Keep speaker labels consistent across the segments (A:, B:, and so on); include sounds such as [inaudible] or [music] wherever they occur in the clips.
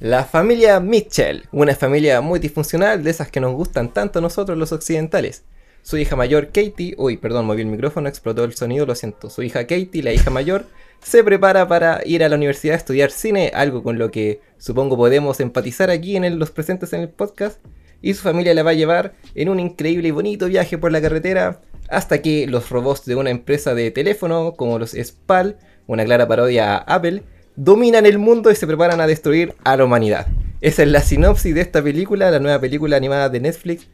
A: La familia Mitchell, una familia muy disfuncional de esas que nos gustan tanto nosotros los occidentales. Su hija mayor Katie, uy, perdón, moví el micrófono, explotó el sonido, lo siento. Su hija Katie, la hija mayor, se prepara para ir a la universidad a estudiar cine, algo con lo que supongo podemos empatizar aquí en los presentes en el podcast. Y su familia la va a llevar en un increíble y bonito viaje por la carretera hasta que los robots de una empresa de teléfono como los SPAL, una clara parodia a Apple, dominan el mundo y se preparan a destruir a la humanidad. Esa es la sinopsis de esta película, la nueva película animada de Netflix.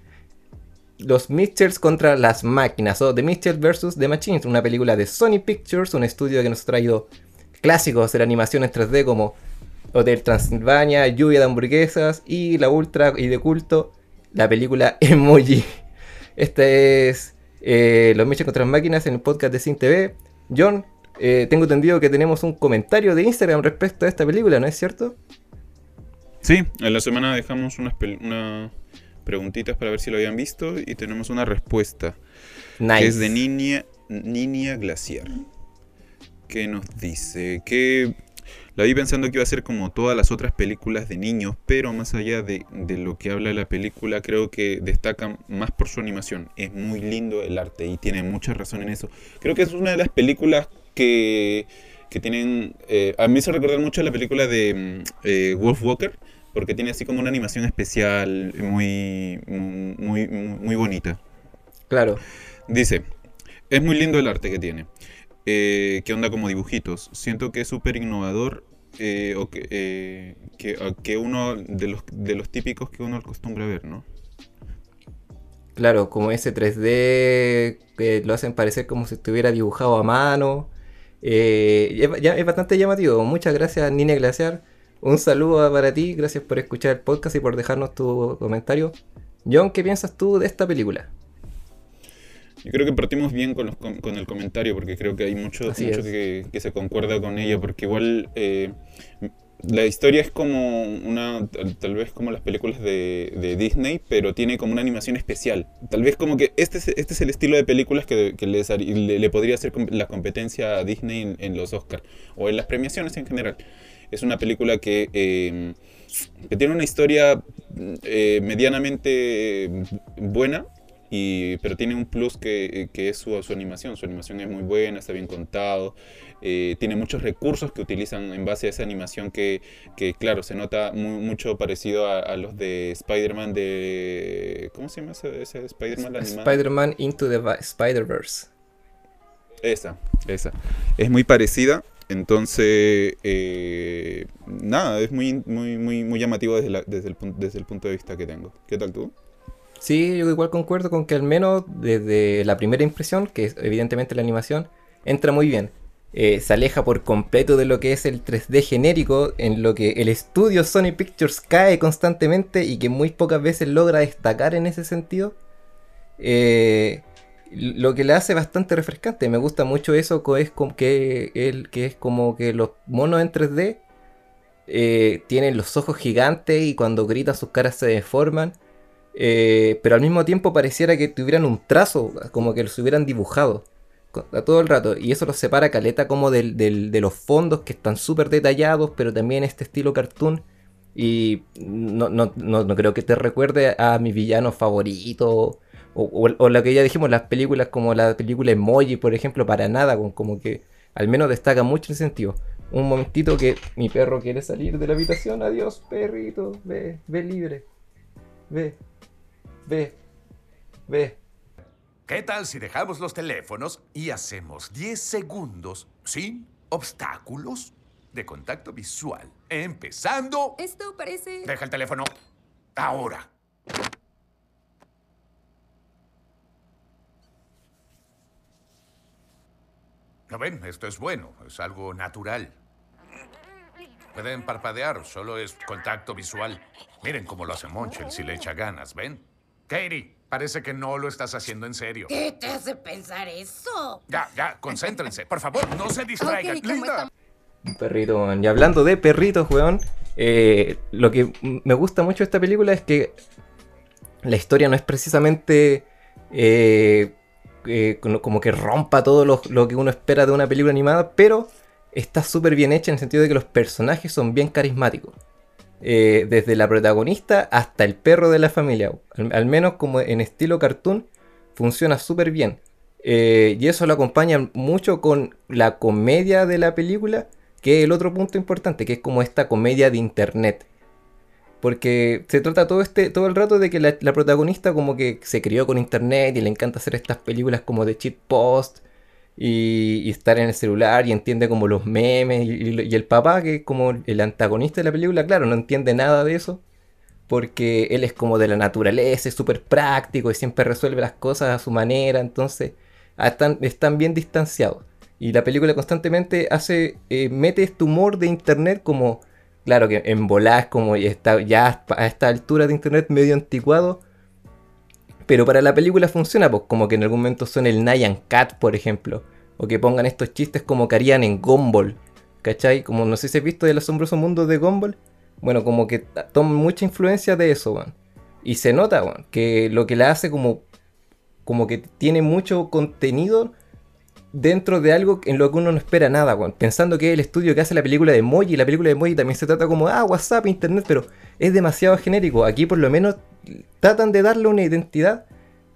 A: Los Mitchells contra las máquinas, o The Mitchells vs. The Machines, una película de Sony Pictures, un estudio que nos ha traído clásicos de la animación en 3D como Hotel Transilvania, Lluvia de Hamburguesas y la ultra y de culto, la película [laughs] Emoji. Este es eh, Los Mitchells contra las máquinas en el podcast de Sin TV. John, eh, tengo entendido que tenemos un comentario de Instagram respecto a esta película, ¿no es cierto?
B: Sí, en la semana dejamos unas, preguntitas para ver si lo habían visto y tenemos una respuesta. Que es de Niña, Niña Glaciar. Que nos dice que la vi pensando que iba a ser como todas las otras películas de niños, pero más allá de, de, lo que habla la película, creo que destaca más por su animación. Es muy lindo el arte y tiene mucha razón en eso. Creo que es una de las películas que, tienen... Eh, a mí se recuerda mucho la película de mm, eh, Wolf Walker, porque tiene así como una animación especial muy, muy, muy, bonita.
A: Claro.
B: Dice, es muy lindo el arte que tiene. Eh, que onda como dibujitos. Siento que es súper innovador o que, que, uno de los, de los típicos que uno acostumbra ver, ¿no?
A: Claro, como ese 3D que lo hacen parecer como si estuviera dibujado a mano. Eh, es, bastante llamativo. Muchas gracias, Nina Glaciar. Un saludo para ti. Gracias por escuchar el podcast y por dejarnos tu comentario. John, ¿qué piensas tú de esta película?
B: Yo creo que partimos bien con, el comentario porque creo que hay mucho, que, se concuerda con ella porque igual eh, la historia es como una, tal vez como las películas de, Disney, pero tiene como una animación especial. Tal vez como que este es, este es el estilo de películas que, le, podría hacer la competencia a Disney en, los Oscars o en las premiaciones en general. Es una película que, em, tiene una historia eh, medianamente buena, pero tiene un plus que, es su, su, animación. Su animación es muy buena, está bien contado. Eh, tiene muchos recursos que utilizan en base a esa animación que, claro, se nota mucho parecido a, los de Spider-Man de... ¿Cómo se llama ese, Spider-Man
A: Spider-Man Into the Spider-Verse.
B: Esa, esa. Es muy parecida. Entonces, eh, nada, es muy, muy, muy, muy llamativo desde, desde, el, desde el punto de vista que tengo. ¿Qué tal tú?
A: Sí, yo igual concuerdo con que al menos desde la primera impresión, que es evidentemente la animación, entra muy bien. Eh, se aleja por completo de lo que es el 3D genérico, en lo que el estudio Sony Pictures cae constantemente y que muy pocas veces logra destacar en ese sentido. Eh, lo que le hace bastante refrescante. Me gusta mucho eso es que, el, que es como que los monos en 3D eh, tienen los ojos gigantes y cuando gritan sus caras se deforman. Pero al mismo tiempo pareciera que tuvieran un trazo, como que los hubieran dibujado todo el rato. Y eso los separa caleta como del, de los fondos que están súper detallados, pero también este estilo cartoon. Y no, no, no, creo que te recuerde a mi villano favorito. O, o, lo que ya dijimos, las películas como la película Emoji, por ejemplo, para nada, como que al menos destaca mucho el sentido. Un momentito que mi perro quiere salir de la habitación. Adiós, perrito. Ve, ve libre. Ve, ve, ve.
C: ¿Qué tal si dejamos los teléfonos y hacemos 10 segundos sin obstáculos de contacto visual? Empezando.
D: Esto parece...
C: Deja el teléfono. Ahora. ¿Lo ven? Esto es bueno. Es algo natural. Pueden parpadear, solo es contacto visual. Miren cómo lo hace Monchel si le echa ganas, ¿ven? Katie, parece que no lo estás haciendo en serio.
D: ¿Qué te hace pensar eso?
C: Ya, ya, concéntrense. Por favor, no se distraigan.
A: Un perrito, Y hablando de perritos, weón, eh, lo que me gusta mucho de esta película es que la historia no es precisamente eh, eh, como que rompa todo lo, lo, que uno espera de una película animada, pero está súper bien hecha en el sentido de que los personajes son bien carismáticos. Eh, desde la protagonista hasta el perro de la familia. Al, menos como en estilo cartoon, funciona súper bien. Eh, y eso lo acompaña mucho con la comedia de la película, que es el otro punto importante, que es como esta comedia de internet. Porque se trata todo este todo el rato de que la, protagonista como que se crió con internet y le encanta hacer estas películas como de cheat post y, estar en el celular y entiende como los memes y, el papá que es como el antagonista de la película, claro, no entiende nada de eso porque él es como de la naturaleza, es súper práctico y siempre resuelve las cosas a su manera, entonces ah, están, bien distanciados. Y la película constantemente hace, eh, mete este humor de internet como, claro que en volás como ya, está, ya a esta altura de internet medio anticuado, pero para la película funciona, pues como que en algún momento son el Nyan Cat, por ejemplo. O que pongan estos chistes como que harían en Gumball. ¿Cachai? Como no sé si has visto el asombroso mundo de Gumball. Bueno, como que toman mucha influencia de eso, weón. Y se nota, weón, que lo que la hace como, como que tiene mucho contenido dentro de algo en lo que uno no espera nada. Pensando que es el estudio que hace la película de Moji, y la película de Moji también se trata como, ah, WhatsApp, Internet, pero es demasiado genérico. Aquí por lo menos tratan de darle una identidad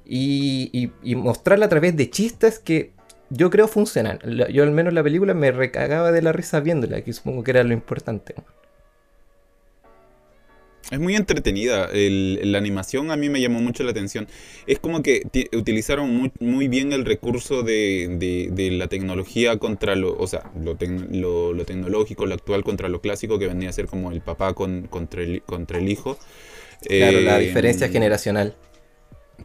A: y, mostrarla a través de chistes que yo creo funcionan. Yo al menos la película me recagaba de la risa viéndola, que supongo que era lo importante.
B: Es muy entretenida. la animación a mí me llamó mucho la atención. Es como que utilizaron muy, bien el recurso de, la tecnología contra lo, o sea, lo, tecnológico, lo actual contra lo clásico, que venía a ser como el papá contra, el, contra el hijo.
A: Claro, la eh, diferencia generacional.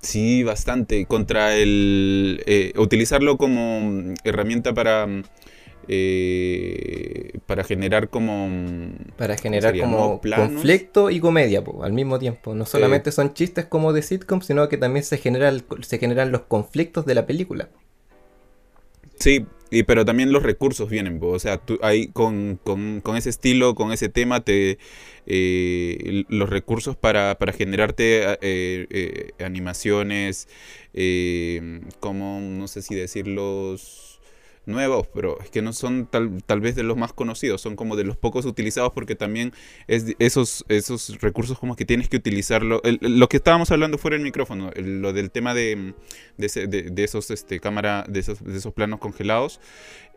B: Sí, bastante. Contra el. Eh, utilizarlo como herramienta para. Eh, para generar como.
A: Para generar como conflicto y comedia al mismo tiempo. No solamente son chistes como de sitcom, sino que también se, genera se generan los conflictos de la película.
B: Sí, y, pero también los recursos vienen, o sea, tú ahí con, ese estilo, con ese tema, te eh, los recursos para, para generarte eh, eh, animaciones, como, no sé si decirlos nuevos, pero es que no son tal, tal vez de los más conocidos, son como de los pocos utilizados porque también es esos, esos recursos como que tienes que utilizarlo. lo que estábamos hablando fuera del micrófono, lo del tema de, de, esos este, cámara, de esos, de esos planos congelados,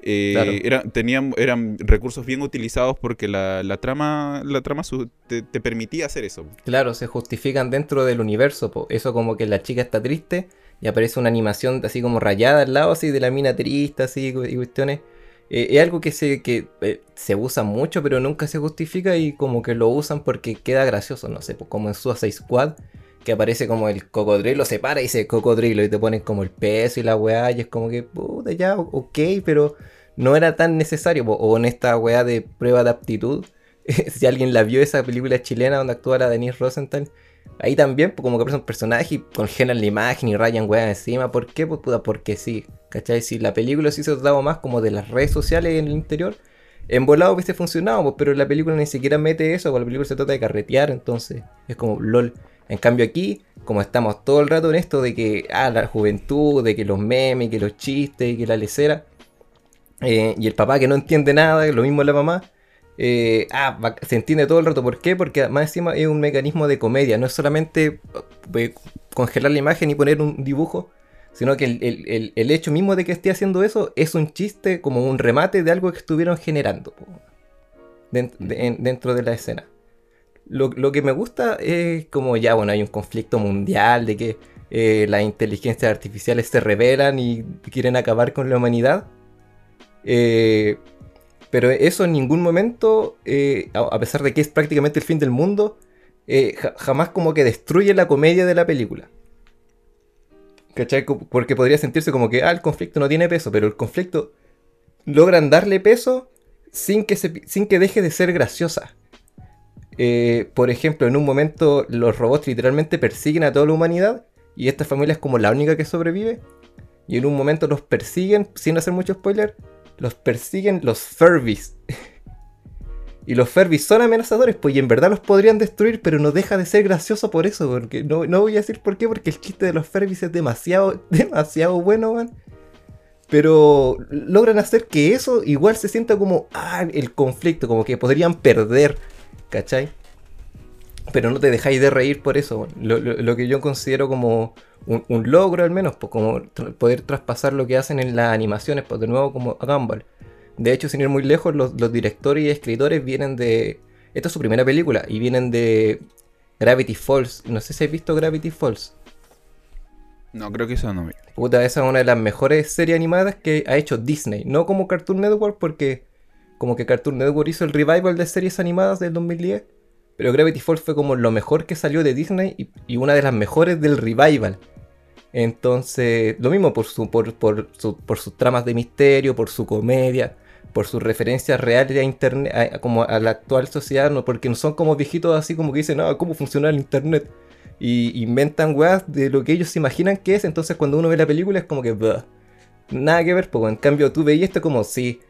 B: eh, tenían, eran recursos bien utilizados porque la, la trama, la trama te, permitía hacer eso.
A: Claro, se justifican dentro del universo, eso como que la chica está triste y aparece una animación así como rayada al lado así de la mina triste así y cuestiones. Eh, es algo que se, que, eh, se usa mucho pero nunca se justifica y como que lo usan porque queda gracioso, no sé, como en Suicide Squad que aparece como el cocodrilo, se para y dice cocodrilo y te ponen como el peso y la weá y es como que, puta, ya, ok, pero no era tan necesario. O en esta weá de prueba de aptitud, [laughs] si alguien la vio esa película chilena donde actúa la Denise Rosenthal, Ahí también, pues, como que aparece un personaje y congelan la imagen y rayan weas encima. ¿Por qué? Pues puta, porque sí. ¿Cachai? Si la película sí se trataba más como de las redes sociales en el interior, en volado hubiese funcionado, pues, pero la película ni siquiera mete eso, porque la película se trata de carretear, entonces es como LOL. En cambio aquí, como estamos todo el rato en esto de que, ah, la juventud, de que los memes, que los chistes, que la lecera, eh, y el papá que no entiende nada, lo mismo la mamá, eh, ah, se entiende todo el rato. ¿Por qué? Porque más encima es un mecanismo de comedia. No es solamente eh, congelar la imagen y poner un dibujo, sino que el, hecho mismo de que esté haciendo eso es un chiste, como un remate de algo que estuvieron generando dentro de la escena. Lo, que me gusta es como ya, bueno, hay un conflicto mundial de que eh, las inteligencias artificiales se rebelan y quieren acabar con la humanidad. Eh, pero eso en ningún momento, eh, a pesar de que es prácticamente el fin del mundo, eh, jamás como que destruye la comedia de la película. ¿Cachai? Porque podría sentirse como que, ah, el conflicto no tiene peso, pero el conflicto logran darle peso sin que, sin que deje de ser graciosa. Eh, por ejemplo, en un momento los robots literalmente persiguen a toda la humanidad y esta familia es como la única que sobrevive. Y en un momento los persiguen, sin hacer mucho spoiler, los persiguen los Furbies. [laughs] y los Furbies son amenazadores, pues y en verdad los podrían destruir, pero no deja de ser gracioso por eso, porque no, voy a decir por qué, porque el chiste de los Furbies es demasiado, [laughs] demasiado bueno, man. Pero logran hacer que eso igual se sienta como, ah, el conflicto, como que podrían perder, ¿cachai? Pero no te dejáis de reír por eso. Lo, que yo considero como un, logro al menos, pues como poder traspasar lo que hacen en las animaciones, pues de nuevo como a Gumball. De hecho, sin ir muy lejos, los, directores y escritores vienen de... Esta es su primera película y vienen de Gravity Falls. No sé si has visto Gravity Falls.
B: No, creo que eso no.
A: Puta, esa es una de las mejores series animadas que ha hecho Disney. No como Cartoon Network, porque como que Cartoon Network hizo el revival de series animadas del 2010 pero Gravity Falls fue como lo mejor que salió de Disney y, una de las mejores del revival. Entonces, lo mismo por, su, por, por, sus tramas de misterio, por su comedia, por sus referencias reales a internet, como a la actual sociedad, ¿no? porque no son como viejitos así como que dicen, ah, ¿cómo funciona el internet? Y inventan weas de lo que ellos se imaginan que es, entonces cuando uno ve la película es como que, nada que ver, porque en cambio tú veías esto como, sí,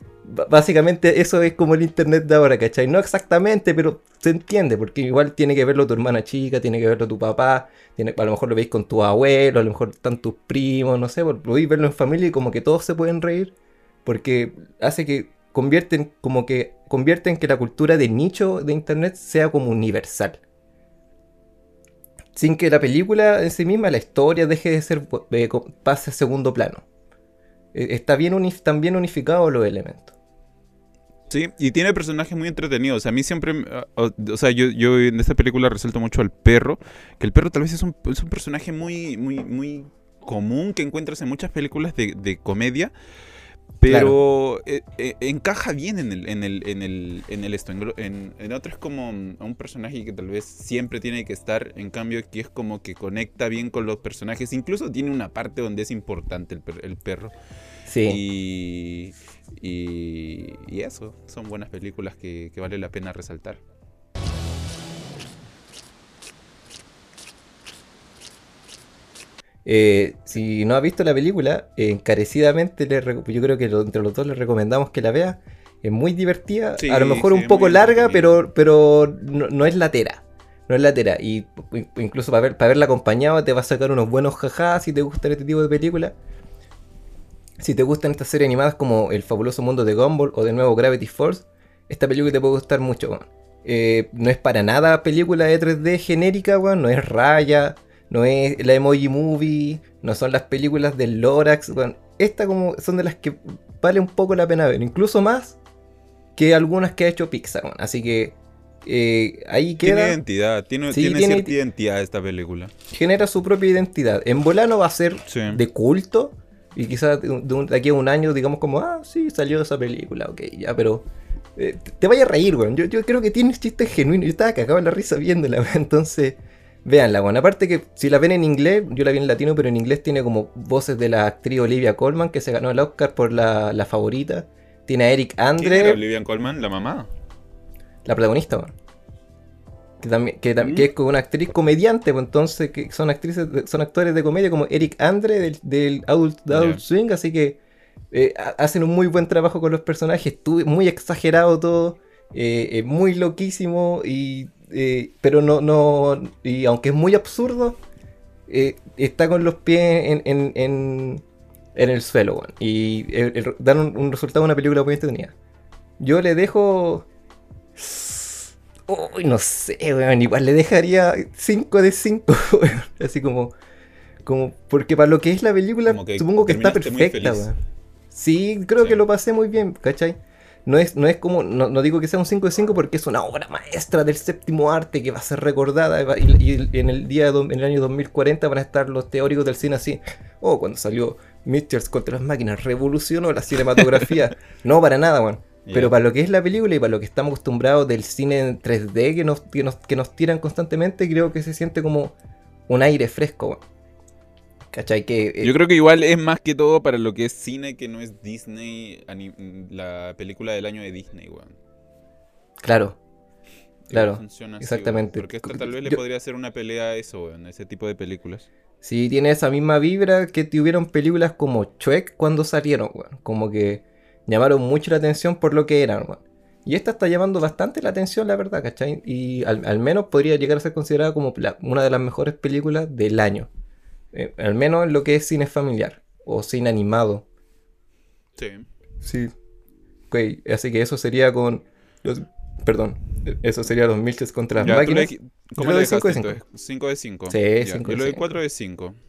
A: básicamente eso es como el internet de ahora, ¿cachai? No exactamente, pero se entiende, porque igual tiene que verlo tu hermana chica, tiene que verlo tu papá, a lo mejor lo veis con tu abuelo, a lo mejor están tus primos, no sé, podéis verlo en familia y como que todos se pueden reír, porque hace que convierten, como que convierten que la cultura de nicho de internet sea como universal. Sin que la película en sí misma, la historia deje de ser, eh, pase a segundo plano. E, está bien, están bien unificados los elementos.
B: Sí, y tiene personajes muy entretenidos. A mí siempre, ah, o, sea, yo, yo, en esta película resalto mucho al perro, que el perro tal vez es un, personaje muy, muy, muy común que encuentras en muchas películas de, comedia, pero eh, eh, encaja bien en el, en el, en el, en el esto. En, en otro es como un personaje que tal vez siempre tiene que estar, en cambio aquí es como que conecta bien con los personajes, incluso tiene una parte donde es importante el, el perro. Sí. Y, y, eso, son buenas películas que, vale la pena resaltar.
A: Eh, si no ha visto la película, encarecidamente le yo creo que entre los dos le recomendamos que la vea. Es muy divertida, a lo mejor un poco larga, pero, pero no, es latera. No es latera. Y incluso para, ver, para verla acompañada te va a sacar unos buenos jajás si te gusta este tipo de película. Si te gustan estas series animadas como El fabuloso mundo de Gumball o de nuevo Gravity Falls, esta película te puede gustar mucho, eh, no es para nada película de 3D genérica, weón. No es Raya, no es la Emoji Movie, no son las películas del Lorax, weón. Esta como son de las que vale un poco la pena ver, incluso más que algunas que ha hecho Pixar, weón. Así que eh, ahí queda.
B: Tiene identidad, tiene, cierta identidad esta película.
A: Genera su propia identidad. En Volano va a ser de culto y quizás de, aquí a un año digamos como, ah, sí, salió esa película, ok, ya, pero eh, te vaya a reír, weón. Yo, yo creo que tiene chistes genuinos. Yo estaba cagado en la risa viéndola, weón. Entonces, véanla, weón. Aparte que si la ven en inglés, yo la vi en latino, pero en inglés tiene como voces de la actriz Olivia Colman, que se ganó el Oscar por la, la favorita. Tiene a Eric Andre. ¿Quién
B: era Olivia Colman? ¿La mamá?
A: La protagonista, weón que, también, que, que, es una actriz comediante, pues entonces que son actrices, son actores de comedia como Eric Andre del, del Adult, Swing, así que eh, hacen un muy buen trabajo con los personajes, estuve muy exagerado todo, eh, muy loquísimo, y, eh, pero no, no, y aunque es muy absurdo, está con los pies en, en, en, el suelo, y dan un, un resultado de una película muy entretenida. Yo le dejo Uy, no sé, weón. Igual le dejaría 5 de 5, [laughs] weón. Así como. Como. Porque para lo que es la película, supongo que está perfecta, weón. Sí, creo que lo pasé muy bien, ¿cachai? No es, no es como. No, digo que sea un 5 de 5 porque es una obra maestra del séptimo arte que va a ser recordada. Y, en el día en el año 2040 van a estar los teóricos del cine así. Oh, cuando salió Mitchell contra las máquinas, revolucionó la cinematografía. [laughs] no, para nada, weón. Pero para lo que es la película y para lo que estamos acostumbrados del cine en 3D que nos, que nos, tiran constantemente, creo que se siente como un aire fresco. ¿Cachai? Que,
B: eh, Yo creo que igual es más que todo para lo que es cine que no es Disney, la película del año de Disney, weón.
A: Claro. Claro. exactamente.
B: porque esto tal vez le podría hacer una pelea a eso, weón, a ese tipo de películas.
A: Sí, tiene esa misma vibra que tuvieron películas como Chuek cuando salieron, weón. Como que llamaron mucho la atención por lo que eran, Y esta está llamando bastante la atención, la verdad, ¿cachai? Y al, menos podría llegar a ser considerada como una de las mejores películas del año. Eh, al menos en lo que es cine familiar o cine animado.
B: Sí.
A: Sí. Ok, así que eso sería con. perdón, eso sería los Milches contra las máquinas.
B: ¿Cómo
A: le
B: le
A: doy cinco de
B: dejaste
A: cinco.
B: entonces? 5 de 5.
A: Sí, cinco
B: Yo
A: de
B: le doy
A: cinco.
B: 4 de 5.
A: Ah,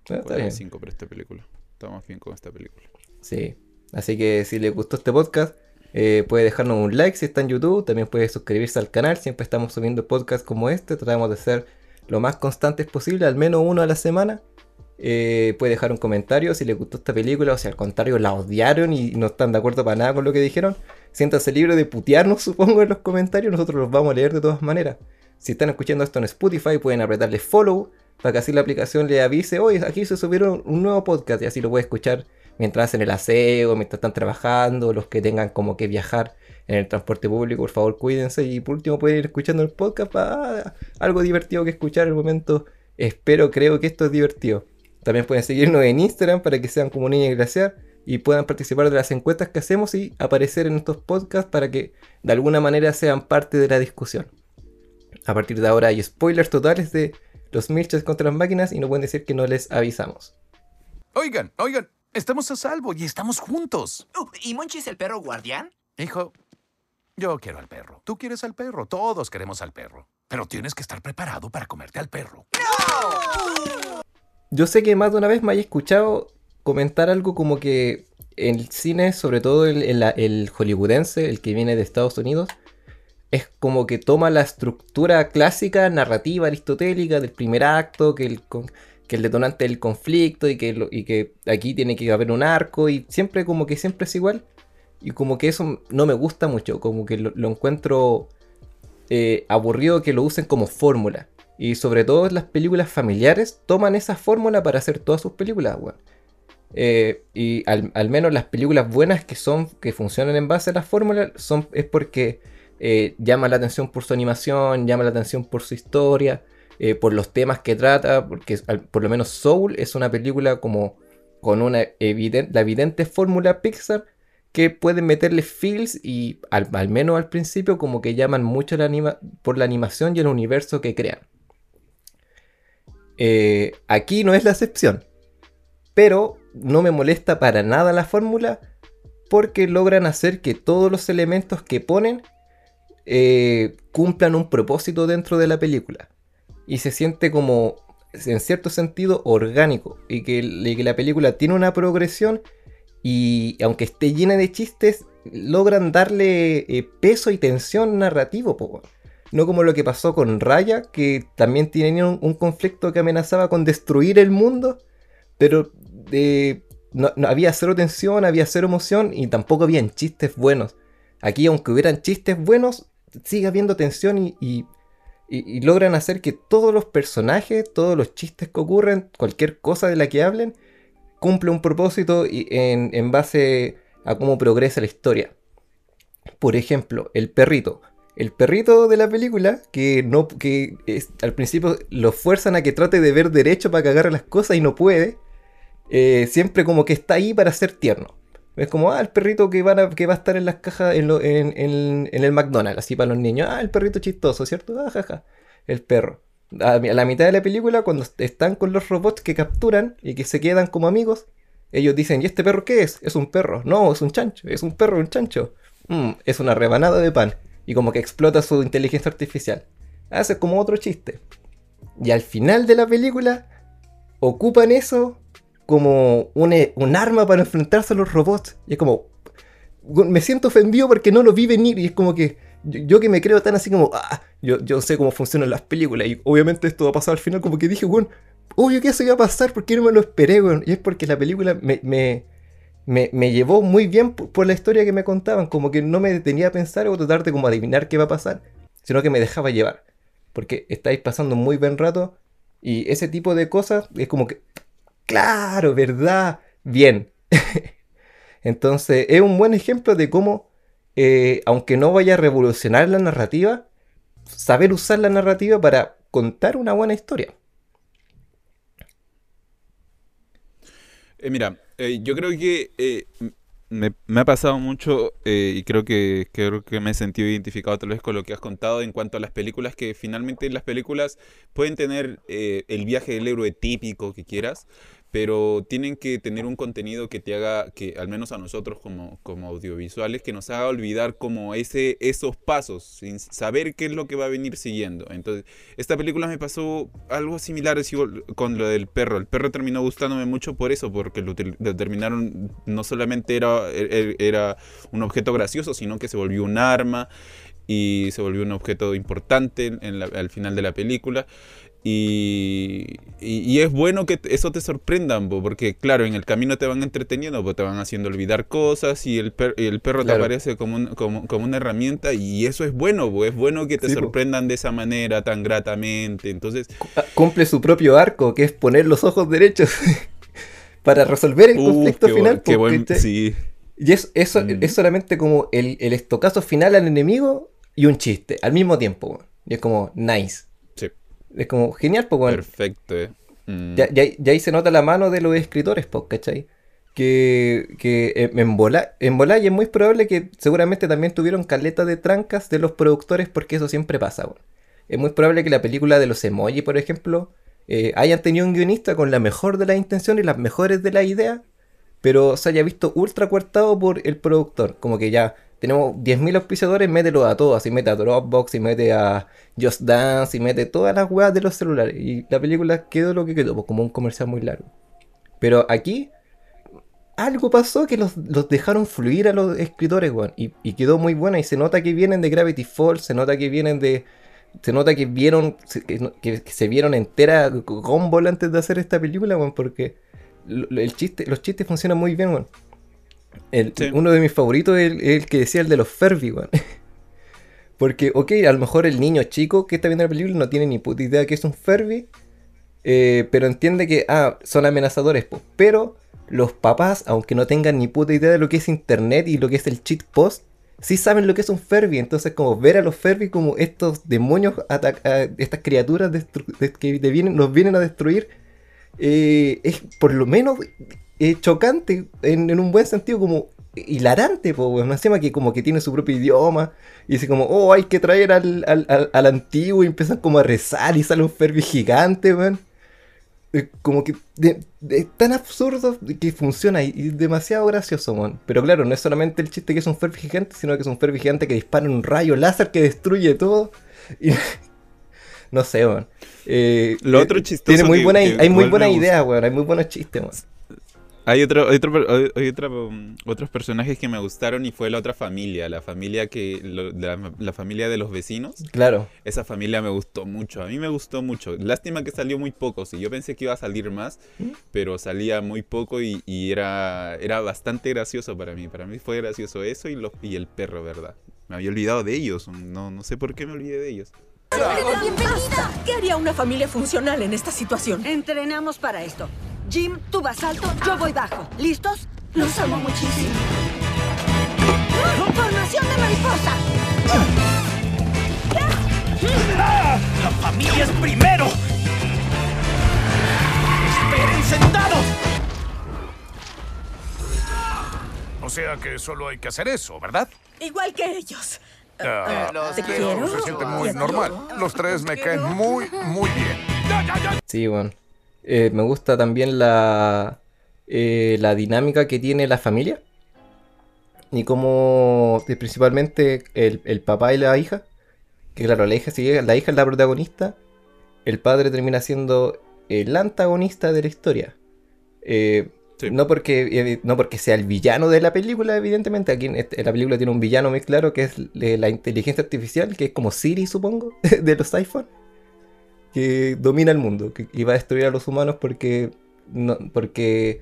A: está
B: 4 de
A: bien.
B: 5 para esta película. Estamos bien con esta película.
A: Sí. Así que si les gustó este podcast, eh, puede dejarnos un like si está en YouTube. También puede suscribirse al canal. Siempre estamos subiendo podcasts como este. Tratamos de ser lo más constantes posible, al menos uno a la semana. Eh, puede dejar un comentario si les gustó esta película o si al contrario la odiaron y no están de acuerdo para nada con lo que dijeron. Siéntanse libre de putearnos, [laughs] supongo, en los comentarios. Nosotros los vamos a leer de todas maneras. Si están escuchando esto en Spotify, pueden apretarle follow para que así la aplicación le avise, oye, aquí se subieron un nuevo podcast y así lo puede escuchar mientras hacen el aseo, mientras están trabajando, los que tengan como que viajar en el transporte público, por favor cuídense y por último pueden ir escuchando el podcast para algo divertido que escuchar en el momento. Espero, creo que esto es divertido. También pueden seguirnos en Instagram para que sean como niña y glaciar y puedan participar de las encuestas que hacemos y aparecer en estos podcasts para que de alguna manera sean parte de la discusión. A partir de ahora hay spoilers totales de los Mirches contra las máquinas y no pueden decir que no les avisamos.
C: Oigan, oigan, estamos a salvo y estamos juntos.
E: Uh, ¿Y Monchi es el perro guardián?
C: Hijo, yo quiero al perro. Tú quieres al perro. Todos queremos al perro. Pero tienes que estar preparado para comerte al perro.
A: Yo sé que más de una vez me haya escuchado comentar algo como que el cine, sobre todo el, el- el hollywoodense, el que viene de Estados Unidos, es como que toma la estructura clásica, narrativa, aristotélica del primer acto, que el, con- que el detonante del conflicto y que, y que aquí tiene que haber un arco y siempre como que siempre es igual. Y como que eso no me gusta mucho, como que lo, encuentro eh, aburrido que lo usen como fórmula. Y sobre todo las películas familiares toman esa fórmula para hacer todas sus películas, weón. Eh, y al, al menos las películas buenas que son, que funcionan en base a la fórmula, son, es porque eh, llama la atención por su animación, llama la atención por su historia, eh, por los temas que trata, porque por lo menos Soul es una película como con una evidente, la evidente fórmula Pixar que pueden meterle feels y al, menos al principio como que llaman mucho por la animación y el universo que crean. Eh, aquí no es la excepción, pero no me molesta para nada la fórmula porque logran hacer que todos los elementos que ponen eh, cumplan un propósito dentro de la película y se siente como en cierto sentido orgánico y que, la película tiene una progresión y aunque esté llena de chistes, logran darle eh, peso y tensión narrativo, po. No como lo que pasó con Raya, que también tenía un, conflicto que amenazaba con destruir el mundo, pero eh, no, había cero tensión, había cero emoción y tampoco habían chistes buenos. Aquí, aunque hubieran chistes buenos, sigue habiendo tensión y- y- logran hacer que todos los personajes, todos los chistes que ocurren, cualquier cosa de la que hablen, cumple un propósito y en, en base a cómo progresa la historia. Por ejemplo, el perrito. El perrito de la película, que no que al principio lo fuerzan a que trate de ver derecho para que agarre las cosas y no puede. eh, siempre como que está ahí para ser tierno. Es como, ah, el perrito que, a- que va a estar en las cajas en, lo- en- en- el McDonald's, así para los niños. Ah, el perrito chistoso, ¿cierto? Ah, jaja. El perro. A, la mitad de la película, cuando están con los robots que capturan y que se quedan como amigos, ellos dicen, ¿y este perro qué es? Es un perro. No, es un chancho. Es un perro, un chancho. "Mm, es una rebanada de pan. Y como que explota su inteligencia artificial. Hace como otro chiste. Y al final de la película, ocupan eso como un, e- un arma para enfrentarse a los robots. Y es como, me siento ofendido porque no lo vi venir. Y es como que yo, que me creo tan así como, ah, yo, yo sé cómo funcionan las películas. Y obviamente esto va a pasar al final. Como que dije, weón, obvio que eso iba a pasar. porque no me lo esperé, weón? Y es porque la película me, me, me, me llevó muy bien por, la historia que me contaban. Como que no me detenía a pensar o tratar de como adivinar qué va a pasar. Sino que me dejaba llevar. Porque estáis pasando muy buen rato. Y ese tipo de cosas es como que, claro, ¿verdad? Bien. [laughs] Entonces, es un buen ejemplo de cómo, eh, aunque no vaya a revolucionar la narrativa, saber usar la narrativa para contar una buena historia.
B: Eh, mira, eh, yo creo que me, me ha pasado mucho y creo que, creo que me he sentido identificado tal vez con lo que has contado en cuanto a las películas, que finalmente las películas pueden tener el viaje del héroe típico que quieras, pero tienen que tener un contenido que te haga, que al menos a nosotros como, como audiovisuales, que nos haga olvidar como ese, esos pasos, sin saber qué es lo que va a venir siguiendo. Entonces, esta película me pasó algo similar con lo del perro. El perro terminó gustándome mucho por eso, porque lo, terminaron, no solamente era, e, e, era un objeto gracioso, sino que se volvió un arma y se volvió un objeto importante al final de la película. Y, y, es bueno que eso te sorprenda, porque claro, en el camino te van entreteniendo, te van haciendo olvidar cosas y el, el perro te aparece como, como, como, una herramienta y eso es bueno, es bueno que te sorprendan de esa manera tan gratamente. Entonces
A: ah, cumple su propio arco, que es poner los ojos derechos [laughs] para resolver el conflicto final. sí. Y es, eso mm. es solamente como el, el estocazo final al enemigo y un chiste al mismo tiempo. Y es como nice. Es como genial, pues,
B: Perfecto, eh.
A: mm. ya, ahí se nota la mano de los escritores, pues, ¿cachai? Que, que eh, en bola, en bola y es muy probable que seguramente también tuvieron caleta de trancas de los productores porque eso siempre pasa, Es muy probable que la película de los emoji, por ejemplo, eh, hayan tenido un guionista con la mejor de las intenciones y las mejores de la idea, pero se haya visto ultra cortado por el productor. Como que ya tenemos 10.000 auspiciadores, mételo a todos. Así mete a Dropbox, y mete a Just Dance, y mete todas las weas de los celulares. Y la película quedó lo que quedó, pues, como un comercial muy largo. Pero aquí, algo pasó que los, dejaron fluir a los escritores, weón. Y, quedó muy buena. Y se nota que vienen de Gravity Falls, se nota que vienen de. Se nota que vieron. Que, se vieron entera con antes de hacer esta película, weón. Porque el chiste, los chistes funcionan muy bien, weón. Uno de mis favoritos es el, que decía el de los Furby, [laughs] Porque, ok, a lo mejor el niño chico que está viendo la película no tiene ni puta idea que es un Furby, eh, pero entiende que, ah, son amenazadores, pero los papás, aunque no tengan ni puta idea de lo que es internet y lo que es el cheat post, sí saben lo que es un Furby. Entonces, como ver a los Furby como estos demonios, estas criaturas que vienen, nos vienen a destruir, eh, es por lo menos chocante en, un buen sentido, como hilarante, pues, más encima que como que tiene su propio idioma, y dice como, oh, hay que traer al, al, antiguo, y empiezan como a rezar, y sale un Ferbi gigante, weón. Como que es tan absurdo que funciona y, demasiado gracioso, man. Pero claro, no es solamente el chiste que es un Ferbi gigante, sino que es un Ferbi gigante que dispara un rayo láser que destruye todo. Y, no sé, man.
B: Eh, Lo otro eh, chistoso.
A: Tiene muy buena, hay muy buena idea, weón. Hay muy buenos chistes, man.
B: Hay, otro, otro, hay um, otros personajes que me gustaron y fue la otra familia, la familia que la, familia de los vecinos.
A: Claro.
B: Esa familia me gustó mucho, a mí me gustó mucho. Lástima que salió muy poco, sí, yo pensé que iba a salir más, ¿Mm? pero salía muy poco y, era, era bastante gracioso para mí. Para mí fue gracioso eso y, los, y el perro, ¿verdad? Me había olvidado de ellos, no, no sé por qué me olvidé de ellos.
F: ¡Bienvenida! ¿Qué haría una familia funcional en esta situación?
G: Entrenamos para esto. Jim, tú vas alto, yo voy bajo. ¿Listos?
F: Los amo muchísimo.
G: ¡Formación de mariposa!
H: ¡La familia es primero! ¡Esperen sentados!
C: O sea que solo hay que hacer eso, ¿verdad?
F: Igual que ellos.
C: Ah, ¿Te quiero? Se siente muy normal. Los tres me caen muy, muy bien.
A: Sí, bueno. Eh, me gusta también la, eh, la dinámica que tiene la familia. Y como eh, principalmente el, papá y la hija. Que claro, la hija, la hija es la protagonista. El padre termina siendo el antagonista de la historia. No, porque, no porque sea el villano de la película, evidentemente. Aquí este, la película tiene un villano muy claro que es la inteligencia artificial, que es como Siri, supongo, [laughs] de los iPhone que domina el mundo que, y va a destruir a los humanos porque no, porque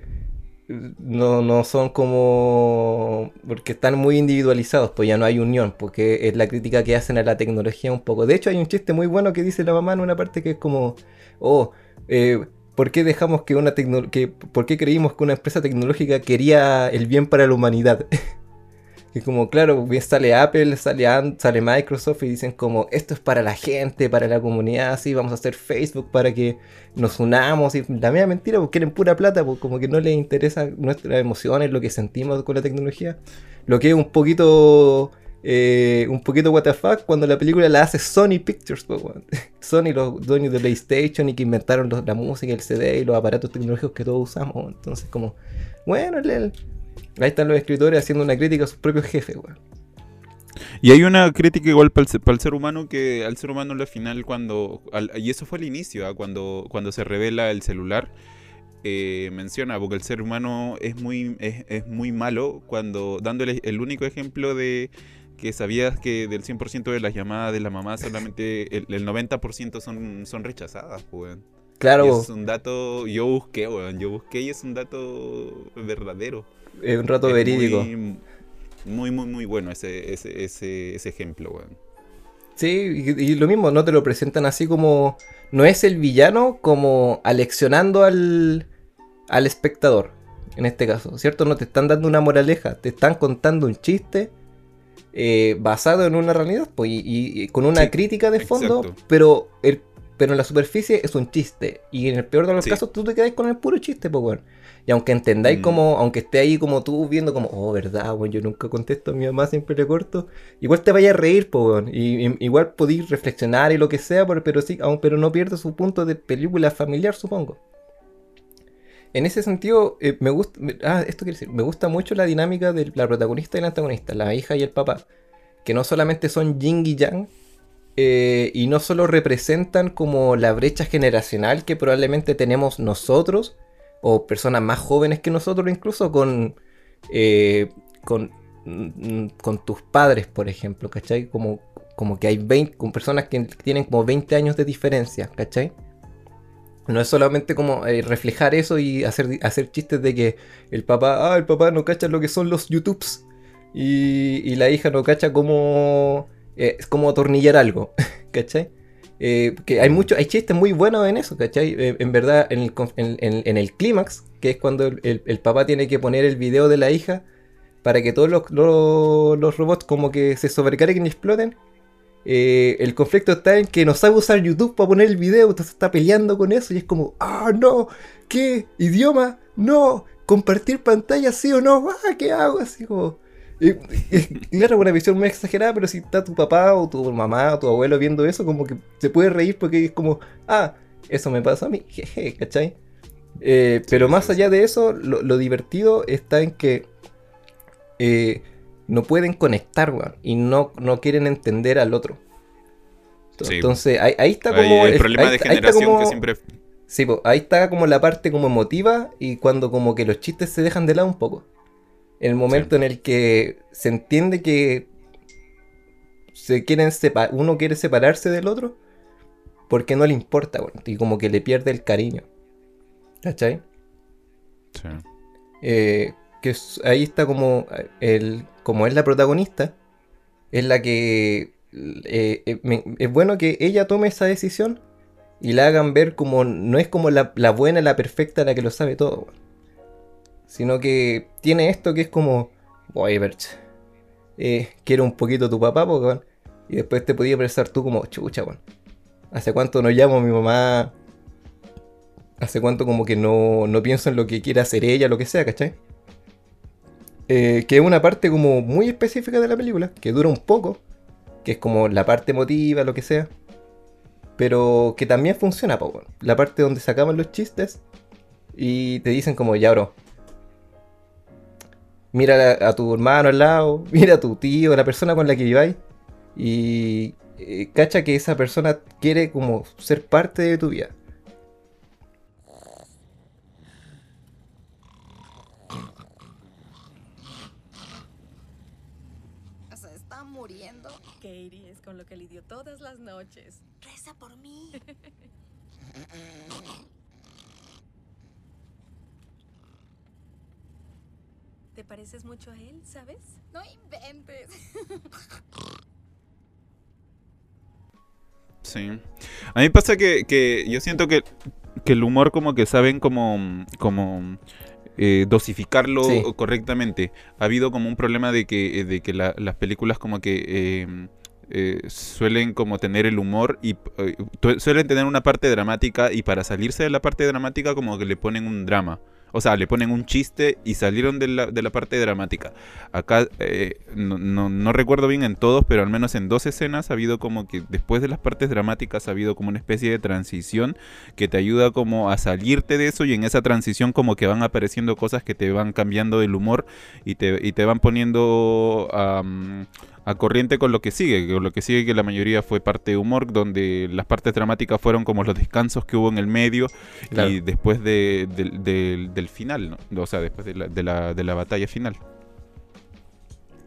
A: no, no son como porque están muy individualizados, pues ya no hay unión, porque es la crítica que hacen a la tecnología un poco. De hecho, hay un chiste muy bueno que dice la mamá en una parte que es como, oh, eh, ¿por qué dejamos que una que, por qué creímos que una empresa tecnológica quería el bien para la humanidad? [laughs] Y como, claro, bien sale Apple, sale, sale Microsoft y dicen como, esto es para la gente, para la comunidad, así, vamos a hacer Facebook para que nos unamos. Y la media mentira, porque quieren pura plata, porque como que no les interesa nuestras emociones, lo que sentimos con la tecnología. Lo que es un poquito eh, un poquito WTF cuando la película la hace Sony Pictures, [laughs] Sony, los dueños de PlayStation y que inventaron la música, el CD y los aparatos tecnológicos que todos usamos. Entonces, como, bueno, ahí están los escritores haciendo una crítica a sus propios jefes, weón.
B: Y hay una crítica igual para el, ser humano que al ser humano al final cuando, y eso fue al inicio, ¿ah? cuando, cuando se revela el celular, eh, menciona, porque el ser humano es muy, es, muy malo cuando, dándole el único ejemplo de que sabías que del 100% de las llamadas de la mamá solamente el, 90% son, son rechazadas, weón.
A: Claro.
B: es un dato, yo busqué, weón, yo busqué y es un dato verdadero.
A: Es un rato verídico.
B: Muy, muy, muy, bueno ese, ese, ese, ese ejemplo, weón.
A: Sí, y, lo mismo, no te lo presentan así como. No es el villano como aleccionando al, al espectador, en este caso, ¿cierto? No te están dando una moraleja, te están contando un chiste eh, basado en una realidad pues, y, con una crítica de fondo, pero, el, pero en la superficie es un chiste. Y en el peor de los casos tú te quedas con el puro chiste, pues, bueno. Y aunque entendáis mm. como, aunque esté ahí como tú viendo como, oh, verdad, bueno, yo nunca contesto a mi mamá, siempre le corto, igual te vaya a reír, pues, bueno. Y, igual podéis reflexionar y lo que sea, pero, sí, aún, pero no pierdes su punto de película familiar, supongo. En ese sentido, eh, me gusta. Ah, esto decir, me gusta mucho la dinámica de la protagonista y el antagonista, la hija y el papá. Que no solamente son Jing y Yang, eh, y no solo representan como la brecha generacional que probablemente tenemos nosotros, o personas más jóvenes que nosotros, incluso con. Eh, con, mm, con tus padres, por ejemplo, ¿cachai? Como, como que hay 20, con personas que tienen como 20 años de diferencia, ¿cachai? No es solamente como eh, reflejar eso y hacer, hacer chistes de que el papá, ah, el papá no cacha lo que son los YouTubes. Y, la hija no cacha cómo, eh, es como atornillar algo, [laughs] ¿cachai? Eh, que hay mucho, hay chistes muy buenos en eso, ¿cachai? en verdad, en el, clímax, que es cuando el, papá tiene que poner el video de la hija para que todos los, los robots como que se sobrecarguen y exploten, eh, el conflicto está en que no sabe usar YouTube para poner el video, entonces está peleando con eso y es como, ah, no, ¿qué? ¿Idioma? No, compartir pantalla, sí o no, ah, ¿qué hago? Así como... claro, una visión muy exagerada, pero si está tu papá o tu mamá o tu abuelo viendo eso, como que se puede reír porque es como, ah, eso me pasa a mí, [laughs] jeje, ¿cachai? Eh, pero más allá de eso, lo, divertido está en que eh, no pueden conectar, weón, y no, no quieren entender al otro. Entonces, ahí, está como...
B: el problema de generación que siempre...
A: Sí, ahí está como la parte como emotiva y cuando como que los chistes se dejan de lado un poco. El momento en el que se entiende que se quieren uno quiere separarse del otro porque no le importa, weón, y como que le pierde el cariño. ¿Cachai? Sí. Eh, que ahí está como el como es la protagonista, es la que eh, eh, es bueno que ella tome esa decisión y la hagan ver como no es como la, buena, la perfecta, la que lo sabe todo, sino que tiene esto que es como, voy eh, quiero un poquito tu papá, y después te podía expresar tú como, chucha, bueno, ¿hace cuánto no llamo a mi mamá? ¿Hace cuánto como que no, no pienso en lo que quiere hacer ella, lo que sea, ¿cachai? Eh, que es una parte como muy específica de la película, que dura un poco, que es como la parte emotiva, lo que sea, pero que también funciona, poco. la parte donde se acaban los chistes y te dicen como, ya bro, mira a, tu hermano al lado, [laughs] mira a tu tío, a la persona con la que viváis, y eh, cacha que esa persona quiere como ser parte de tu vida.
F: Noches.
D: Reza por mí. [laughs]
F: ¿Te pareces mucho a él, sabes?
D: No inventes. [laughs]
B: Sí. A mí pasa que, yo siento que, el humor como que saben como, como eh, dosificarlo correctamente. Ha habido como un problema de que, de que las películas como que eh, eh, suelen como tener el humor y eh, suelen tener una parte dramática y para salirse de la parte dramática como que le ponen un drama. O sea, le ponen un chiste y salieron de la, de la parte dramática. Acá eh, no, no, recuerdo bien en todos, pero al menos en dos escenas ha habido como que después de las partes dramáticas ha habido como una especie de transición que te ayuda como a salirte de eso y en esa transición como que van apareciendo cosas que te van cambiando el humor y te, y te van poniendo a corriente con lo que sigue, con lo que sigue que la mayoría fue parte de humor, donde las partes dramáticas fueron como los descansos que hubo en el medio y después del final, ¿no? o sea, después de la, de la, de la batalla final.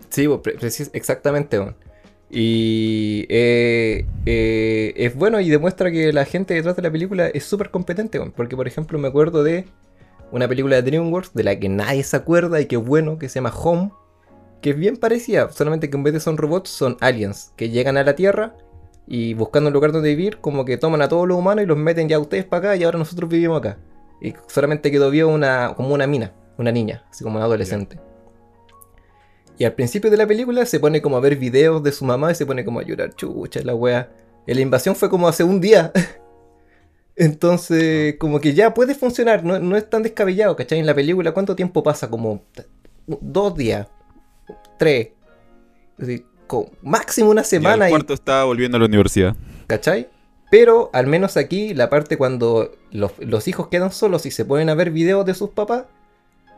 A: Sí, exactamente. Y eh, eh, es bueno y demuestra que la gente detrás de la película es súper competente, porque por ejemplo me acuerdo de una película de DreamWorks de la que nadie se acuerda y que es bueno, que se llama Home, que es bien parecida, solamente que en vez de son robots, son aliens que llegan a la Tierra y buscando un lugar donde vivir, como que toman a todos los humanos y los meten ya ustedes para acá y ahora nosotros vivimos acá. Y solamente quedó vivo una, como una mina, una niña, así como una adolescente. Y al principio de la película se pone como a ver videos de su mamá y se pone como a llorar, chucha, la wea. La invasión fue como hace un día. [laughs] Entonces, como que ya puede funcionar, no, no es tan descabellado, ¿cachai? En la película, ¿cuánto tiempo pasa? Como dos días, tres. máximo una semana.
B: Y el cuarto estaba volviendo a la universidad.
A: ¿Cachai? Pero al menos aquí, la parte cuando los, hijos quedan solos y se ponen a ver videos de sus papás,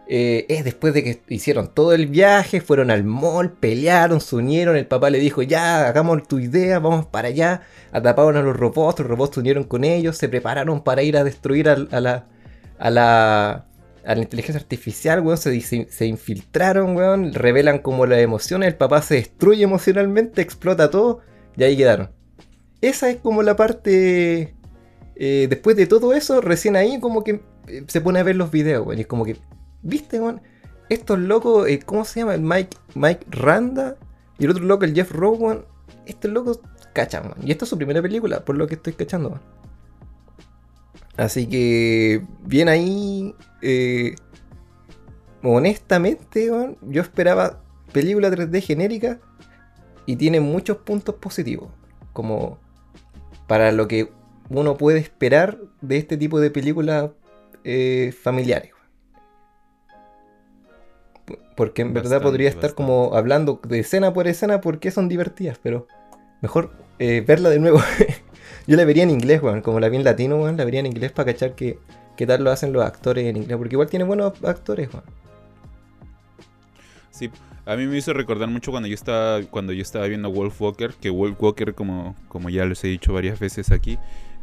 A: eh, es después de que hicieron todo el viaje, fueron al mall, pelearon, se unieron, el papá le dijo, ya, hagamos tu idea, vamos para allá, atraparon a los robots, los robots se unieron con ellos, se prepararon para ir a destruir a, la, a la a la inteligencia artificial, weón, se, infiltraron, weón, revelan como las emociones, el papá se destruye emocionalmente, explota todo, y ahí quedaron. Esa es como la parte... Eh, después de todo eso, recién ahí como que eh, se pone a ver los videos, weón, y es como que, ¿viste, weón? Estos locos, eh, ¿cómo se llama? El Mike, Mike Randa y el otro loco, el Jeff Rowe, weón. Estos locos cachan, weón. Y esta es su primera película, por lo que estoy cachando, weón. Así que, bien ahí. Eh, honestamente, yo esperaba película 3D genérica y tiene muchos puntos positivos. Como para lo que uno puede esperar de este tipo de películas eh, familiares. Porque en verdad podría estar como hablando de escena por escena porque son divertidas, pero mejor eh, verla de nuevo. [laughs] Yo la vería en inglés, weón. Como la vi en latino, weón, la vería en inglés para cachar que, qué tal lo hacen los actores en inglés. Porque igual tiene buenos actores, weón.
B: Sí, a mí me hizo recordar mucho cuando yo estaba, cuando yo estaba viendo Wolf Walker, que Wolf Walker, como, como ya les he dicho varias veces aquí,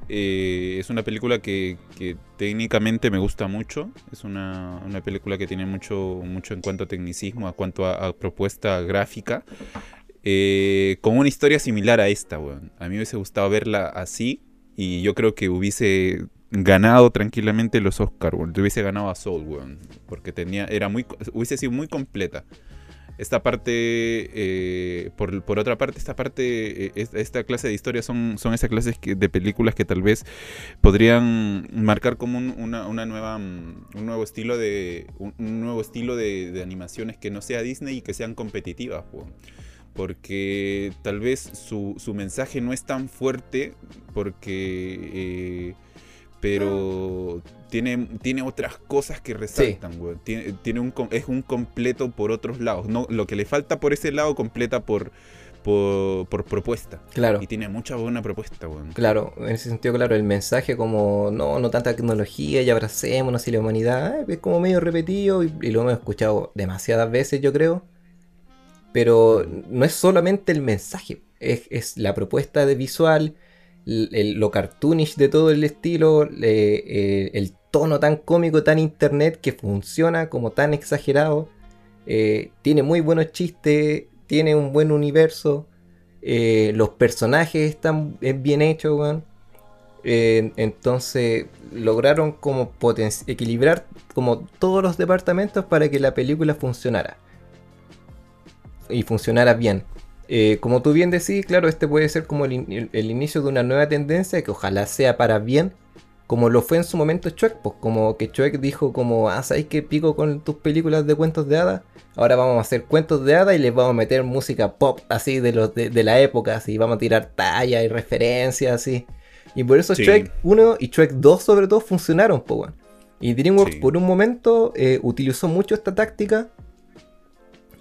B: eh, es una película que, que, técnicamente me gusta mucho. Es una, una, película que tiene mucho, mucho en cuanto a tecnicismo, a cuanto a, a propuesta gráfica. Eh, con una historia similar a esta, weón. A mí me hubiese gustado verla así y yo creo que hubiese ganado tranquilamente los Oscars, weón. Hubiese ganado a Soul, weón. Porque tenía, era muy, hubiese sido muy completa. Esta parte, eh, por, otra parte, esta parte, eh, esta clase de historias son, son esas clases de películas que tal vez podrían marcar como un, una, nueva, mm, un nuevo estilo de, un, nuevo estilo de, animaciones que no sea Disney y que sean competitivas, porque tal vez su, su, mensaje no es tan fuerte, porque... Eh, pero tiene, tiene otras cosas que resaltan, Tiene, tiene, un, es un completo por otros lados. No, lo que le falta por ese lado completa por, por, propuesta.
A: Claro.
B: Y tiene mucha buena propuesta.
A: Claro, en ese sentido, claro, el mensaje como, no, no tanta tecnología y abracémonos y la humanidad, es como medio repetido y, y, lo hemos escuchado demasiadas veces, yo creo. Pero no es solamente el mensaje, es, la propuesta de visual, lo cartoonish de todo el estilo, eh, el tono tan cómico, tan internet que funciona como tan exagerado. Eh, tiene muy buenos chistes, tiene un buen universo, eh, los personajes están bien hechos, entonces lograron como equilibrar como todos los departamentos para que la película funcionara y funcionara bien. Eh, como tú bien decís, claro, este puede ser como el, inicio de una nueva tendencia que ojalá sea para bien, como lo fue en su momento Chuek, pues como que Chuek dijo como, ah, ¿sabes qué pico con tus películas de cuentos de hadas? Ahora vamos a hacer cuentos de hadas y les vamos a meter música pop así de, los de, la época, así, vamos a tirar talla y referencias así. Y por eso sí. 1 y Chuek 2 sobre todo funcionaron, pues Y DreamWorks por un momento eh, utilizó mucho esta táctica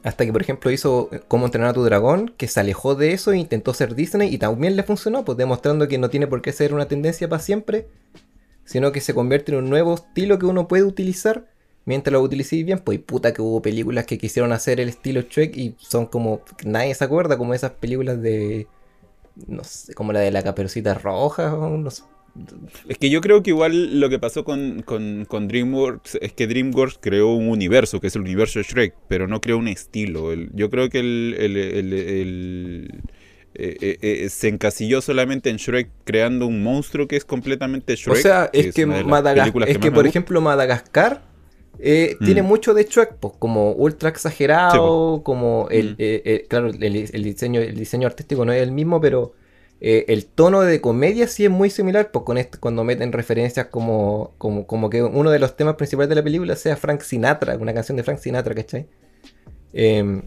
A: hasta que, por ejemplo, hizo eh, Cómo entrenar a tu dragón, que se alejó de eso e intentó ser Disney y también le funcionó, pues demostrando que no tiene por qué ser una tendencia para siempre, sino que se convierte en un nuevo estilo que uno puede utilizar mientras lo utilicéis bien. Pues puta que hubo películas que quisieron hacer el estilo Shrek y son como. Nadie se acuerda, como esas películas de. No sé, como la de la caperucita roja, no sé,
B: es que yo creo que igual lo que pasó con, DreamWorks es que DreamWorks creó un universo, que es el universo de Shrek, pero no creó un estilo. yo creo que el, eh, eh, eh, se encasilló solamente en Shrek creando un monstruo que es completamente Shrek.
A: O sea, es que, es que por ejemplo Madagascar tiene mm. mucho de Shrek, pues, como ultra exagerado, como el, mm. claro, el, diseño, el diseño artístico no es el mismo, pero eh, el tono de comedia sí es muy similar, pues con esto, cuando meten referencias como, como, como, que uno de los temas principales de la película sea Frank Sinatra, una canción de Frank Sinatra, ¿cachai? Eh,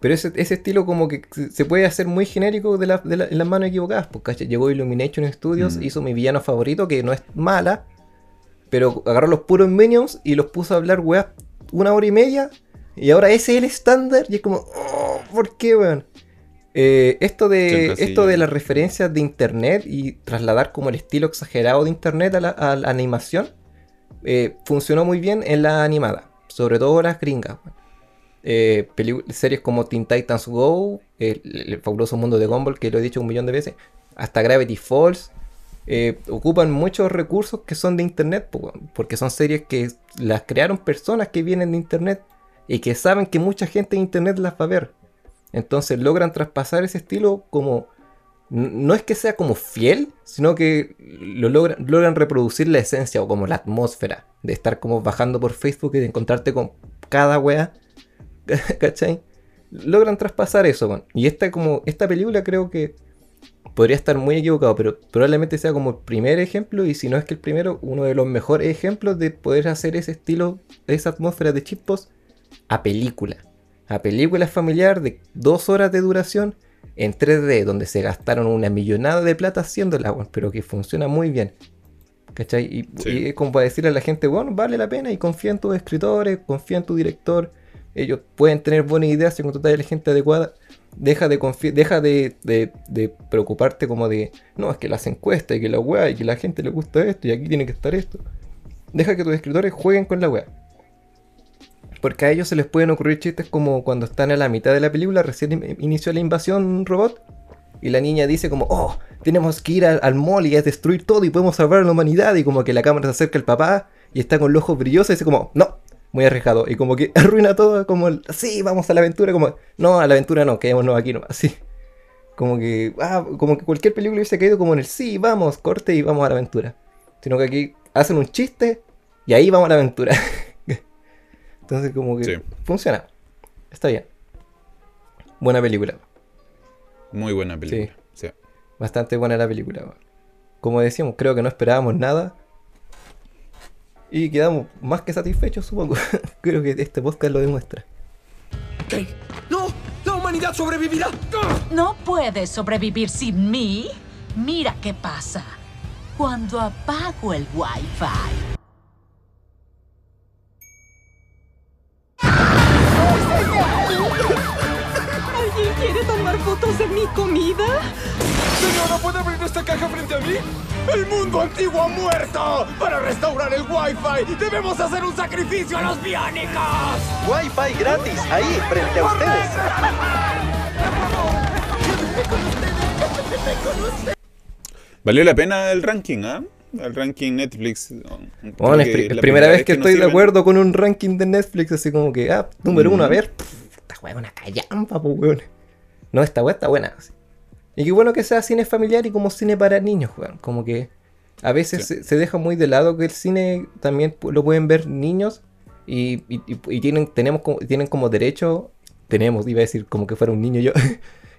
A: pero ese, estilo como que se puede hacer muy genérico de, la, en las manos equivocadas, pues ¿cachai? Llegó Illumination Studios, mm. hizo mi villano favorito, que no es mala, pero agarró los puros minions y los puso a hablar, weá, una hora y media, y ahora ese es el estándar, y es como, oh, ¿por qué, weón? Eh, esto, de, esto de las referencias de internet y trasladar como el estilo exagerado de internet a la, animación eh, funcionó muy bien en la animada, sobre todo las gringas. Eh, series como Teen Titans Go, el, fabuloso mundo de Gumball, que lo he dicho un millón de veces, hasta Gravity Falls, ocupan muchos recursos que son de internet, porque son series que las crearon personas que vienen de internet y que saben que mucha gente en internet las va a ver. Entonces logran traspasar ese estilo como... No es que sea como fiel, sino que lo logran, logran reproducir la esencia o como la atmósfera de estar como bajando por Facebook y de encontrarte con cada wea. [laughs] ¿Cachai? Logran traspasar eso. Y esta, como, esta película creo que podría estar muy equivocado, pero probablemente sea como el primer ejemplo, y si no es que el primero, uno de los mejores ejemplos de poder hacer ese estilo, esa atmósfera de chipos a película a película familiar de dos horas de duración en 3D, donde se gastaron una millonada de plata haciéndola, pero que funciona muy bien. ¿Cachai? Y, es como para decirle a la gente, bueno, vale la pena y confía en tus escritores, confía en tu director. Ellos pueden tener buenas ideas si encontrar a la gente adecuada. Deja de deja de, preocuparte como de, no, es que las encuestas y que la weá y que la gente le gusta esto y aquí tiene que estar esto. Deja que tus escritores jueguen con la weá. Porque a ellos se les pueden ocurrir chistes como cuando están a la mitad de la película, recién inició la invasión robot. Y la niña dice como, oh, tenemos que ir al, mall y a destruir todo y podemos salvar a la humanidad. Y como que la cámara se acerca al papá y está con los ojos brillosos y dice como, no, muy arriesgado. Y como que [laughs] arruina todo, como, sí, vamos a la aventura, como, no, a la aventura no, quedémonos aquí nomás, [laughs] así. Como que, ah, como que cualquier película hubiese caído como en el sí, vamos, corte y vamos a la aventura. Sino que aquí hacen un chiste y ahí vamos a la aventura. [laughs] Entonces como que funciona. Está bien. Buena película.
B: Muy buena película. Sí.
A: Bastante buena la película. Como decíamos, creo que no esperábamos nada. Y quedamos más que satisfechos, supongo. [laughs] creo que este podcast lo demuestra.
H: ¿Qué? ¡No! ¡La humanidad sobrevivirá!
I: No puedes sobrevivir sin mí. Mira qué pasa cuando apago el wifi.
F: Comida?
H: Señora, ¿puede abrir esta caja frente a mí? ¡El mundo antiguo ha muerto! Para restaurar el Wi-Fi debemos hacer un sacrificio a los biónicos.
J: Wi-Fi gratis, ahí, frente a ustedes.
B: ¿Valió la pena el ranking, ah? El ranking Netflix.
A: Bueno, es la primera vez que, estoy de acuerdo con un ranking de Netflix, así como que, ah, número uno, a ver, esta weá es una callampa, pues weón. No, esta weá está buena. Y qué bueno que sea cine familiar y como cine para niños, weón. Como que a veces se, deja muy de lado que el cine también lo pueden ver niños y, y tienen, tenemos, tienen como derecho, tenemos, iba a decir como que fuera un niño yo. [laughs]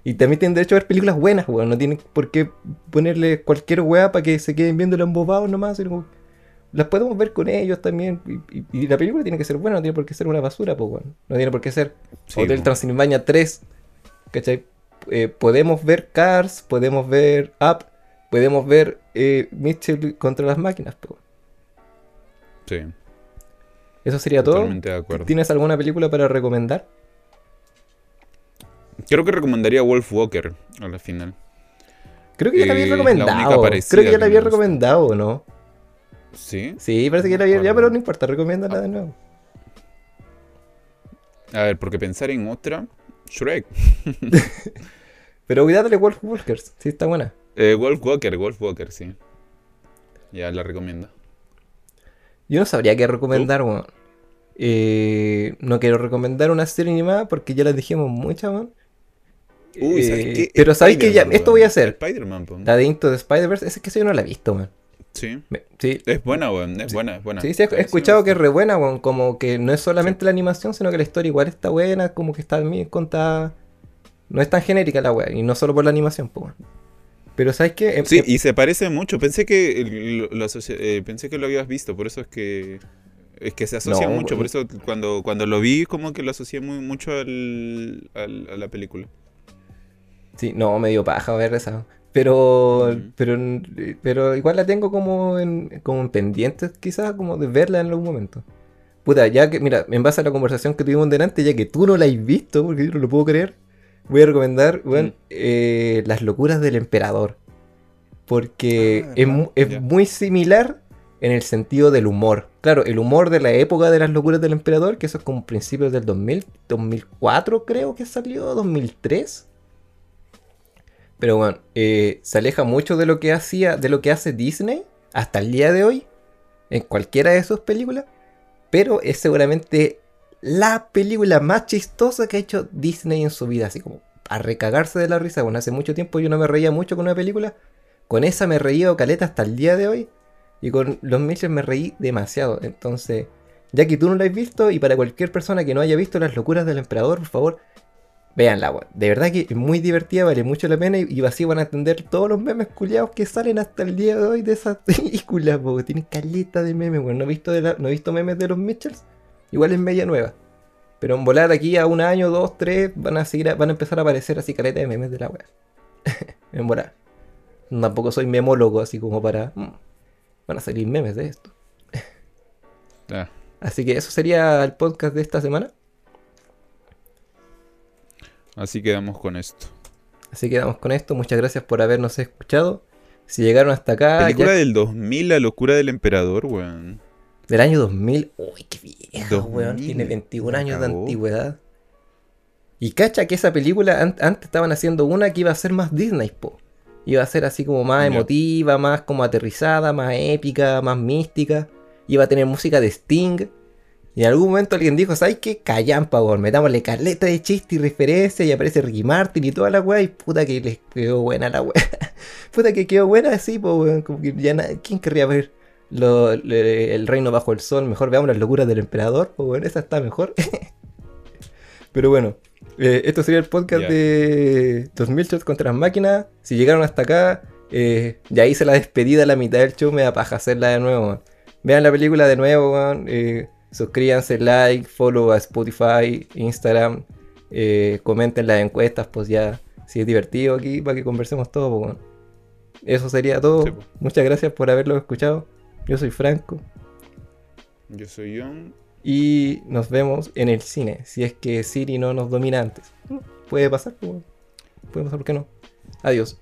A: Y también tienen derecho a ver películas buenas, weón. No tienen por qué ponerle cualquier weá para que se queden viendo los embobados nomás. las podemos ver con ellos también. Y, la película tiene que ser buena, no tiene por qué ser una basura, pues, weón. No tiene por qué ser Hotel Transilvania 3. ¿Cachai? Eh, podemos ver Cars, podemos ver Up, podemos ver eh, Mitchell contra las máquinas.
B: Sí.
A: Eso sería todo.
B: Totalmente de acuerdo.
A: ¿Tienes alguna película para recomendar?
B: Creo que recomendaría Wolf Walker a la final.
A: Creo que ya la había
B: Eh, la
A: recomendado. Creo que ya la había recomendado, ¿no?
B: ¿Sí?
A: Sí, parece que ya la había, ya, pero no importa, recomiéndala de nuevo.
B: A ver, porque pensar en otra. Shrek. [laughs]
A: Pero cuidado Wolf Walkers, sí está buena.
B: Eh, Wolf Walker, Wolf Walker, sí. Ya la recomiendo.
A: Yo no sabría qué recomendar, weón. Eh, no quiero recomendar una serie ni más porque ya las dijimos muchas, weón.
B: Uy, ¿sabes
A: Eh,
B: qué?
A: Pero sabéis que ya, esto voy a hacer.
B: Spider-Man.
A: La de Into the Spider-Verse, esa es que yo no la he visto, weón.
B: Sí.
A: Sí,
B: Es buena, weón. Es buena, es buena.
A: sí, sí, he, escuchado que es re buena, weón. Como que no es solamente la animación, sino que la historia igual está buena, como que está bien contada. No es tan genérica la weá, y no solo por la animación, pues, weón. Pero ¿sabes qué? Em-
B: Sí,
A: em-
B: y se parece mucho. Pensé que lo, eh, pensé que lo habías visto, por eso es que es que se asocia
A: No,
B: mucho, por eso cuando, cuando lo vi como que lo asocié muy mucho al, al- a la película.
A: Sí, no, me dio paja ver esa. Pero, pero, pero igual la tengo como en, como en pendientes, quizás, como de verla en algún momento. Puta, ya que, mira, en base a la conversación que tuvimos delante, ya que tú no la has visto, porque yo no lo puedo creer, voy a recomendar, bueno,
B: Mm.
A: eh, Las locuras del emperador. Porque
B: Ah,
A: es, mu- es muy similar en el sentido del humor. Claro, el humor de la época de las locuras del emperador, que eso es como principios del 2000, 2004 creo que salió, 2003. Pero bueno, eh, se aleja mucho de lo que hacía, de lo que hace Disney hasta el día de hoy, en cualquiera de sus películas. Pero es seguramente la película más chistosa que ha hecho Disney en su vida, así como a recagarse de la risa. Bueno, hace mucho tiempo yo no me reía mucho con una película. Con esa me reía o caleta hasta el día de hoy. Y con los Mitchell me reí demasiado. Entonces, ya que tú no la has visto, y para cualquier persona que no haya visto Las locuras del emperador, por favor, véanla, weón. De verdad que es muy divertida, vale mucho la pena. Y, y así van a entender todos los memes culiados que salen hasta el día de hoy de esas [laughs] películas, porque tienen caleta de memes, weón. No he visto, de la- no he visto memes de los Mitchells. Igual es media nueva. Pero en volar aquí a un año, dos, tres, van a seguir, a- van a empezar a aparecer así caleta de memes de la wea. [laughs] en volar. Tampoco soy memólogo, así como para. mm, van a salir memes de esto.
B: Ah,
A: Así que eso sería el podcast de esta semana.
B: Así quedamos con esto.
A: Así quedamos con esto. Muchas gracias por habernos escuchado. Si llegaron hasta acá,
B: Película
A: ya-
B: del 2000, La locura del emperador, weón.
A: del año 2000. Uy, qué vieja,
B: 2000,
A: weón. Tiene 21
B: la
A: años de antigüedad. Y cacha que esa película, an- antes estaban haciendo una que iba a ser más Disney, po. Iba a ser así como más emotiva, más como aterrizada, más épica, más mística. Iba a tener música de Sting. Y en algún momento alguien dijo, ¿sabes qué? Callampa, weón. Metámosle caleta de chiste y referencia y aparece Ricky Martin y toda la weá. Y puta que les quedó buena la weá. [laughs] puta que quedó buena así, weón. Como que ya na- ¿Quién querría ver lo- el reino bajo el sol? Mejor veamos las locuras del emperador. Pues esa está mejor. [laughs] Pero bueno, eh, esto sería el podcast de 2000 shots contra las máquinas. Si llegaron hasta acá, eh, ya hice la despedida a la mitad del show, me da paja hacerla de nuevo. weón. Vean la película de nuevo, weón, eh, suscríbanse, like, follow a Spotify, Instagram, eh, comenten las encuestas, pues ya, si es divertido aquí, para que conversemos todo, pues. Eso sería todo.
B: Sí, pues.
A: Muchas gracias por haberlo escuchado. Yo soy Franco.
B: Yo soy John.
A: Y nos vemos en el cine. Si es que Siri no nos domina antes. Puede pasar, pues, puede pasar, ¿por qué no? Adiós.